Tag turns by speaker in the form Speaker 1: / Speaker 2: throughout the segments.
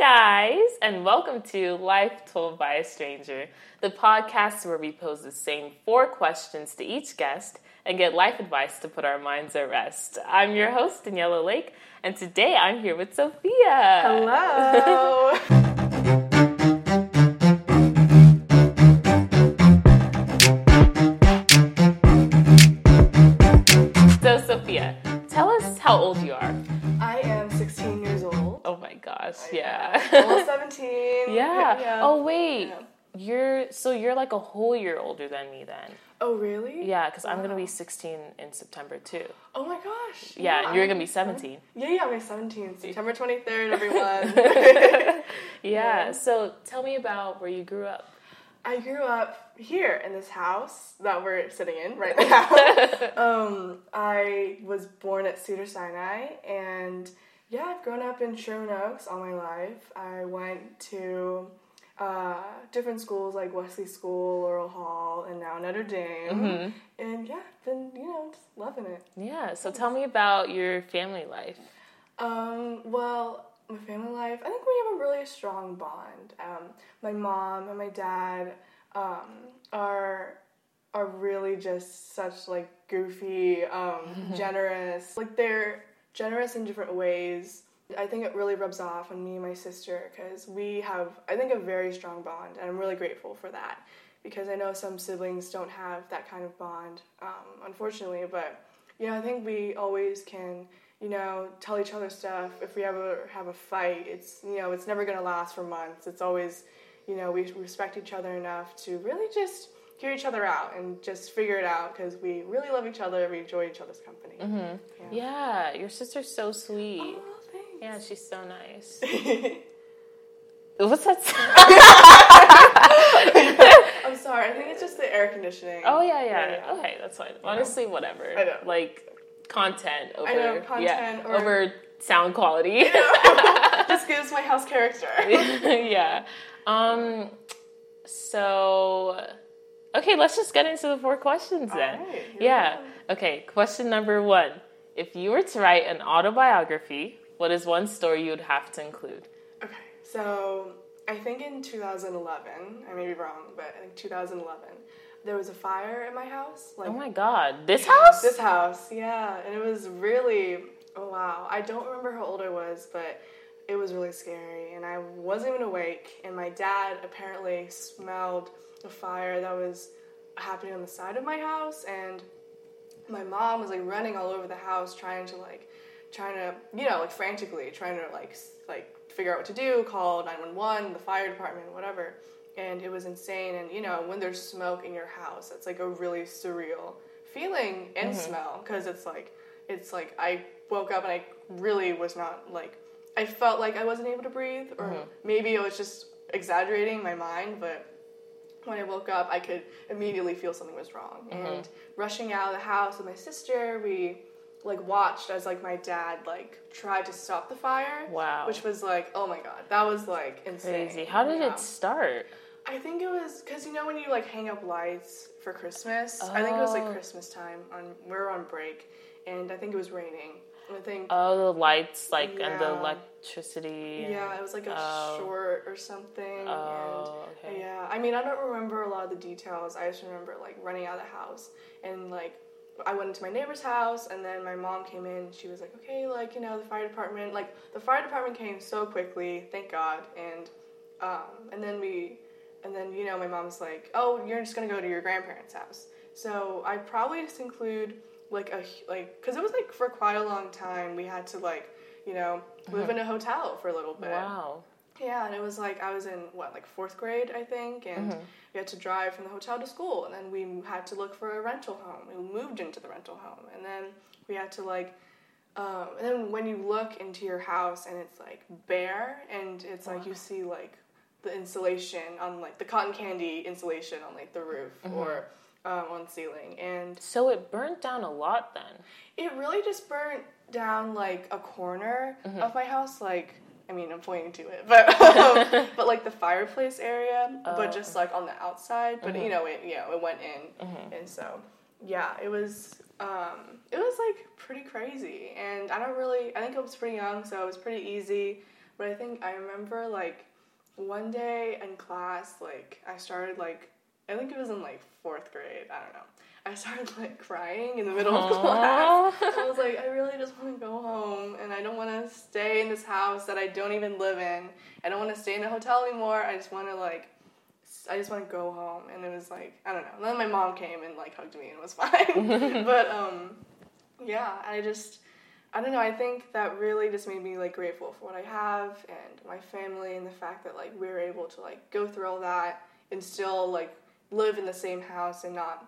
Speaker 1: guys, and welcome to Life Told by a Stranger, the podcast where we pose the same four questions to each guest and get life advice to put our minds at rest. I'm your host, Daniela Lake, and today I'm here with Sophia.
Speaker 2: Hello.
Speaker 1: So, Sophia, tell us how old you are. yeah.
Speaker 2: Almost 17.
Speaker 1: yeah. Oh, wait.
Speaker 2: Yeah.
Speaker 1: You're so you're like a whole year older than me then.
Speaker 2: Oh, really?
Speaker 1: Yeah, because I'm gonna be 16 in September too.
Speaker 2: Oh my gosh.
Speaker 1: Yeah, and you're gonna be
Speaker 2: I'm-
Speaker 1: 17.
Speaker 2: Yeah, yeah, I'm 17. September 23rd, everyone.
Speaker 1: Yeah.
Speaker 2: Yeah.
Speaker 1: So tell me about where you grew up.
Speaker 2: I grew up here in this house that we're sitting in right now. um, I was born at Cedar Sinai, and yeah, I've grown up in Sherman Oaks all my life. I went to uh, different schools like Wesley School, Laurel Hall, and now Notre Dame. And yeah, been you know just loving it.
Speaker 1: Yeah. So tell me about your family life.
Speaker 2: Um, well, my family life, I think we have a really strong bond. Um, my mom and my dad um, are are really just such like goofy, um, generous. Like they're generous in different ways. I think it really rubs off on me and my sister because we have, I think, a very strong bond, and I'm really grateful for that because I know some siblings don't have that kind of bond, um, unfortunately. But you know, I think we always can, you know, tell each other stuff. If we ever have a fight, it's you know, it's never gonna last for months. It's always, you know, we respect each other enough to really just hear each other out and just figure it out because we really love each other. We enjoy each other's company. Yeah.
Speaker 1: Yeah, your sister's so sweet.
Speaker 2: Oh, thanks.
Speaker 1: Yeah, she's so nice. What's that? sound?
Speaker 2: I'm sorry. I think it's just the air conditioning.
Speaker 1: oh yeah, yeah,
Speaker 2: Yeah.
Speaker 1: Okay, that's fine. Honestly, whatever.
Speaker 2: I know.
Speaker 1: Like content over
Speaker 2: know, content or-
Speaker 1: over sound quality.
Speaker 2: just gives my house character.
Speaker 1: yeah. Um. So, okay, let's just get into the four questions then. Yeah. Okay. Question number one: If you were to write an autobiography, what is one story you would have to include?
Speaker 2: Okay, so I think in 2011, I may be wrong, but I think 2011, there was a fire at my house. Like
Speaker 1: Oh my God! This house?
Speaker 2: This house, yeah, and it was really oh wow. I don't remember how old I was, but it was really scary, and I wasn't even awake. And my dad apparently smelled a fire that was happening on the side of my house, and my mom was like running all over the house trying to like trying to you know like frantically trying to like like figure out what to do call 911 the fire department whatever and it was insane and you know when there's smoke in your house it's like a really surreal feeling and mm-hmm. smell because it's like it's like i woke up and i really was not like i felt like i wasn't able to breathe or mm-hmm. maybe i was just exaggerating my mind but when I woke up, I could immediately feel something was wrong. Mm-hmm. And rushing out of the house with my sister, we like watched as like my dad like tried to stop the fire.
Speaker 1: Wow.
Speaker 2: Which was like, oh my god, that was like insane.
Speaker 1: Crazy. How did
Speaker 2: Yeah.
Speaker 1: it start?
Speaker 2: I think it was because you know when you like hang up lights for Christmas. I think it was like
Speaker 1: Oh.
Speaker 2: Christmas time. On we were on break, and I think it was raining. I think
Speaker 1: Oh, the lights, like, and the electricity.
Speaker 2: yeah, it was like a
Speaker 1: Oh.
Speaker 2: short or something.
Speaker 1: Oh,
Speaker 2: and
Speaker 1: okay.
Speaker 2: yeah, I mean, I don't remember a lot of the details. I just remember like running out of the house and like I went into my neighbor's house and then my mom came in. She was like, okay, like you know, the fire department. Like the fire department came so quickly, thank God. And um, and then we, and then you know, my mom's like, oh, you're just gonna go to your grandparents' house. So I probably just include like a like because it was like for quite a long time we had to like you know uh-huh. live in a hotel for a little bit.
Speaker 1: Wow.
Speaker 2: Yeah, and it was like I was in what like fourth grade, I think, and uh-huh. we had to drive from the hotel to school, and then we had to look for a rental home. We moved into the rental home, and then we had to like, um, and then when you look into your house and it's like bare, and it's like you see like the insulation on like the cotton candy insulation on like the roof uh-huh. or um, on ceiling, and
Speaker 1: So it burnt down a lot then.
Speaker 2: it really just burnt down like a corner
Speaker 1: Mm-hmm.
Speaker 2: of my house like i mean i'm pointing to it but um, but like the fireplace area
Speaker 1: Oh.
Speaker 2: but just like on the outside but
Speaker 1: Mm-hmm.
Speaker 2: you know it you know it went in and so yeah it was um it was like pretty crazy and i don't really i think i was pretty young so it was pretty easy but I think I remember like one day in class, like I started like I think it was in like fourth grade. I don't know. I started like crying in the middle of class. I was like, I really just want to go home, and I don't want to stay in this house that I don't even live in. I don't want to stay in a hotel anymore. I just want to like, I just want to go home. And it was like, I don't know. And then my mom came and like hugged me, and it was fine. but um, yeah, I just. I don't know. I think that really just made me like grateful for what I have and my family and the fact that like we are able to like go through all that and still like live in the same house and not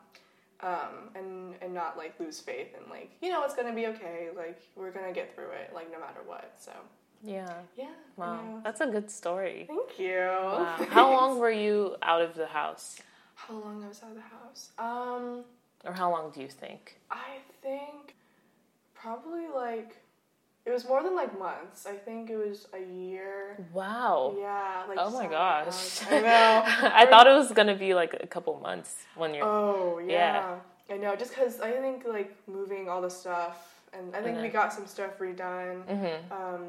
Speaker 2: um, and and not like lose faith and like you know it's gonna be okay. Like we're gonna get through it like no matter what. So
Speaker 1: Yeah.
Speaker 2: yeah.
Speaker 1: Wow. That's a good story.
Speaker 2: Thank you.
Speaker 1: Wow. How long were you out of the house?
Speaker 2: How long I was out of the house? Um,
Speaker 1: Or how long do you think?
Speaker 2: I think probably like it was more than like months. I think it was a year.
Speaker 1: Wow.
Speaker 2: Yeah. Like
Speaker 1: Oh my
Speaker 2: just out of the
Speaker 1: gosh.
Speaker 2: house. I know.
Speaker 1: I thought it was gonna be like a couple months when you're.
Speaker 2: Oh
Speaker 1: Yeah.
Speaker 2: yeah. I know. Just because I think like moving all the stuff, and I think we
Speaker 1: Mhm.
Speaker 2: got some stuff redone.
Speaker 1: hmm
Speaker 2: Um,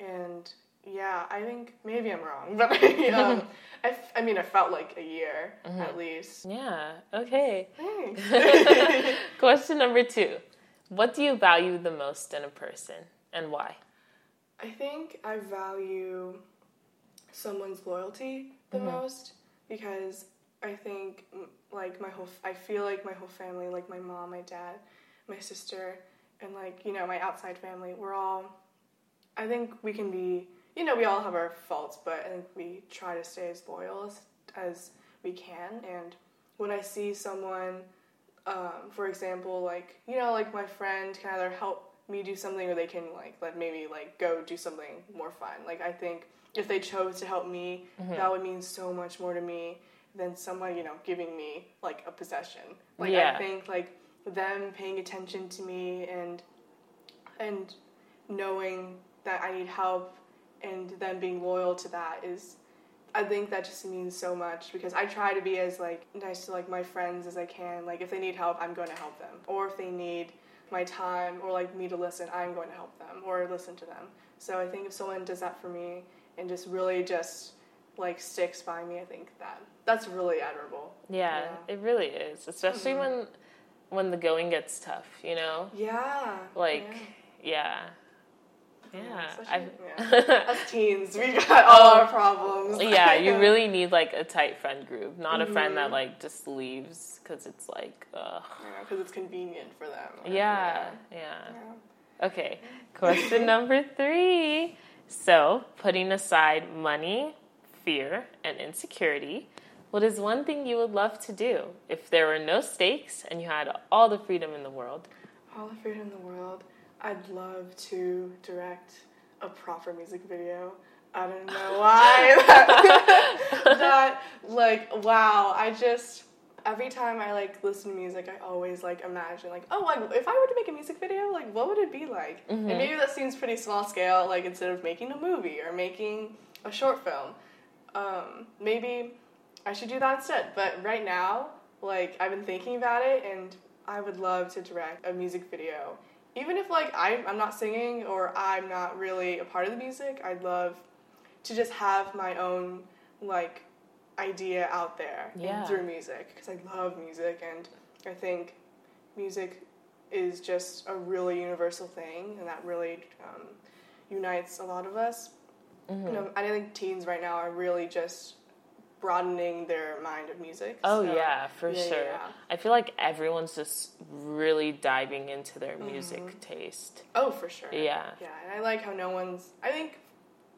Speaker 2: and yeah, I think maybe I'm wrong, but I, um, I, f- I mean, I felt like a year
Speaker 1: Mm-hmm.
Speaker 2: at least.
Speaker 1: Yeah. Okay.
Speaker 2: Thanks.
Speaker 1: Question number two: What do you value the most in a person, and why?
Speaker 2: I think I value someone's loyalty the
Speaker 1: Mhm.
Speaker 2: most because I think mm, like my whole I feel like my whole family like my mom, my dad, my sister and like you know my outside family we're all I think we can be you know we all have our faults but I think we try to stay as loyal as, as we can and when I see someone um, for example, like you know, like my friend can either help me do something or they can like let maybe like go do something more fun. Like I think if they chose to help me, mm-hmm. that would mean so much more to me than someone you know giving me like a possession. Like
Speaker 1: Yeah.
Speaker 2: I think like them paying attention to me and and knowing that I need help and them being loyal to that is I think that just means so much because I try to be as like nice to like my friends as I can. Like if they need help, I'm going to help them. Or if they need my time or like me to listen, I'm going to help them or listen to them. So I think if someone does that for me and just really just like sticks by me, I think that that's really admirable.
Speaker 1: Yeah,
Speaker 2: Yeah.
Speaker 1: it really is, especially mm-hmm. when when the going gets tough. You know,
Speaker 2: Yeah.
Speaker 1: like
Speaker 2: yeah.
Speaker 1: yeah, yeah.
Speaker 2: Yeah. As teens, we got all our problems.
Speaker 1: yeah, you really need like a tight friend group, not a friend that
Speaker 2: Mhm.
Speaker 1: like just leaves because it's like, ugh.
Speaker 2: because it's convenient for them.
Speaker 1: Yeah, yeah.
Speaker 2: Yeah.
Speaker 1: Okay, question number three. So, putting aside money, fear, and insecurity, what is one thing you would love to do if there were no stakes and you had all the freedom in the world?
Speaker 2: All the freedom in the world. I'd love to direct a proper music video. I don't know why. that, that, like, wow. I just every time I like listen to music, I always like imagine like, oh, like if I were to make a music video, like what would it be like? And maybe that seems pretty small scale. Like instead of making a movie or making a short film, um, maybe I should do that instead. But right now, like I've been thinking about it, and I would love to direct a music video. Even if like I'm, I'm not singing or I'm not really a part of the music, I'd love to just have my own like idea out there
Speaker 1: Yeah.
Speaker 2: through music because I love music and I think music is just a really universal thing and that really um, unites a lot of us.
Speaker 1: Mm-hmm.
Speaker 2: You know, I think teens right now are really just broadening their mind of music.
Speaker 1: Oh
Speaker 2: so-
Speaker 1: yeah, for
Speaker 2: yeah,
Speaker 1: sure.
Speaker 2: yeah.
Speaker 1: I feel like everyone's just really diving into their music
Speaker 2: Mm-hmm.
Speaker 1: taste.
Speaker 2: Oh, for sure.
Speaker 1: Yeah.
Speaker 2: Yeah, and I like how no one's. I think,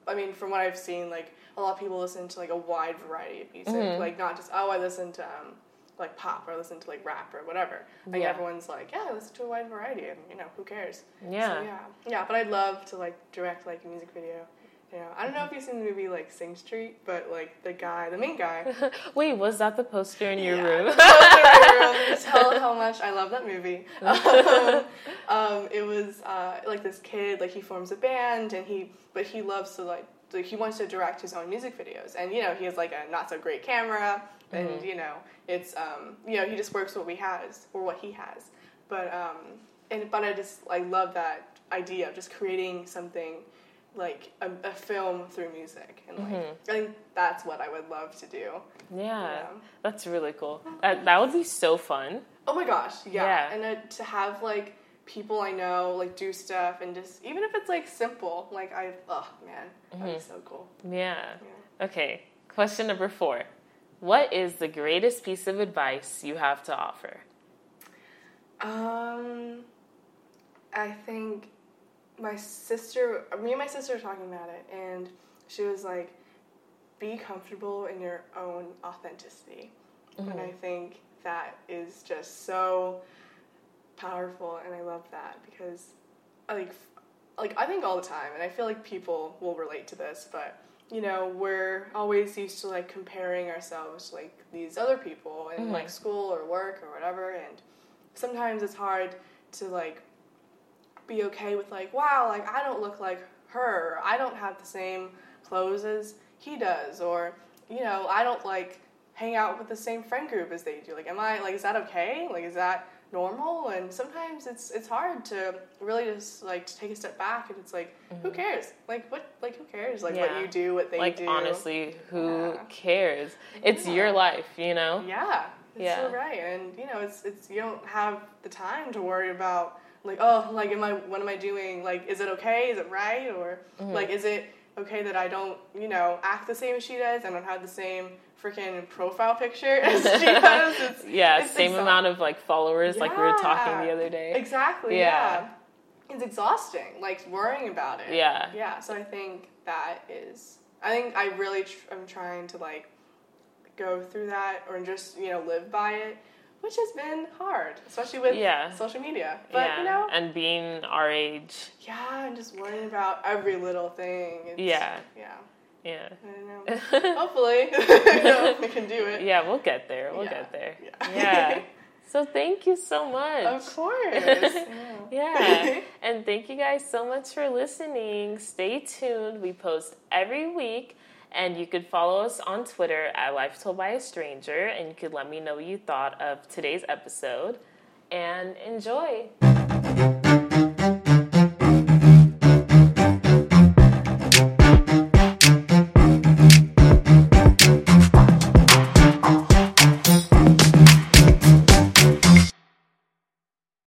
Speaker 2: I mean, from what I've seen, like a lot of people listen to like a wide variety of music.
Speaker 1: Mhm.
Speaker 2: Like not just oh, I listen to um, like pop or listen to like rap or whatever. Like
Speaker 1: Yeah.
Speaker 2: everyone's like, yeah, I listen to a wide variety, and you know, who cares?
Speaker 1: Yeah.
Speaker 2: So, yeah, yeah. But I'd love to like direct like a music video. Know, I don't know if you've seen the movie like Sing Street, but like the guy, the main guy.
Speaker 1: Wait, was that the poster in your
Speaker 2: Yeah.
Speaker 1: room?
Speaker 2: Tell how much I love that movie. Um, um, it was uh, like this kid, like he forms a band, and he, but he loves to like, like he wants to direct his own music videos, and you know he has like a not so great camera, and you know it's um, you know he just works what he has or what he has, but um, and but I just I love that idea of just creating something like a, a film through music, and like
Speaker 1: Mm-hmm.
Speaker 2: I think that's what I would love to do.
Speaker 1: Yeah,
Speaker 2: Yeah.
Speaker 1: that's really cool. That, that would be so fun.
Speaker 2: Oh my gosh, yeah,
Speaker 1: Yeah.
Speaker 2: and uh, to have like people I know like do stuff and just even if it's like simple, like I oh man, that'd
Speaker 1: Mm-hmm.
Speaker 2: be so cool.
Speaker 1: Yeah.
Speaker 2: Yeah.
Speaker 1: Okay, question number four. What is the greatest piece of advice you have to offer?
Speaker 2: Um, I think my sister, me and my sister were talking about it, and she was like, "Be comfortable in your own authenticity," and I mm-hmm. think that is just so powerful, and I love that because, like, like I think all the time, and I feel like people will relate to this, but you know, we're always used to like comparing ourselves to like these other people in like mm-hmm. school or work or whatever, and sometimes it's hard to like be okay with like wow like i don't look like her i don't have the same clothes as he does or you know i don't like hang out with the same friend group as they do like am i like is that okay like is that normal and sometimes it's it's hard to really just like to take a step back and it's like who cares like what like who cares like
Speaker 1: Mm-hmm. Yeah.
Speaker 2: what you do what they
Speaker 1: like
Speaker 2: do
Speaker 1: honestly, who
Speaker 2: Yeah.
Speaker 1: cares? It's
Speaker 2: Yeah.
Speaker 1: your life, you know?
Speaker 2: Yeah, it's
Speaker 1: Yeah.
Speaker 2: right. And you know, it's it's you don't have the time to worry about like oh like am I what am I doing like is it okay is it right or
Speaker 1: Mm-hmm.
Speaker 2: like is it okay that I don't you know act the same as she does I don't have the same freaking profile picture as she does. It's,
Speaker 1: Yeah,
Speaker 2: it's
Speaker 1: same amount of like followers like we were talking the other day.
Speaker 2: Exactly.
Speaker 1: Yeah.
Speaker 2: Yeah. It's exhausting, like worrying about it.
Speaker 1: Yeah.
Speaker 2: Yeah. So I think that is. I think I really tr- am trying to like go through that or just you know live by it, which has been hard, especially with
Speaker 1: Yeah.
Speaker 2: social media. But
Speaker 1: yeah.
Speaker 2: you know,
Speaker 1: and being our age.
Speaker 2: yeah, and just worrying about every little thing. It's,
Speaker 1: Yeah.
Speaker 2: Yeah.
Speaker 1: Yeah.
Speaker 2: I. Hopefully, we can do it.
Speaker 1: Yeah, we'll get there. We'll
Speaker 2: Yeah.
Speaker 1: get there.
Speaker 2: Yeah.
Speaker 1: Yeah. So thank you so much.
Speaker 2: Of course. Yeah.
Speaker 1: Yeah. and thank you guys so much for listening. Stay tuned. We post every week. And you could follow us on Twitter at Life Told by a Stranger. And you could let me know what you thought of today's episode. And enjoy.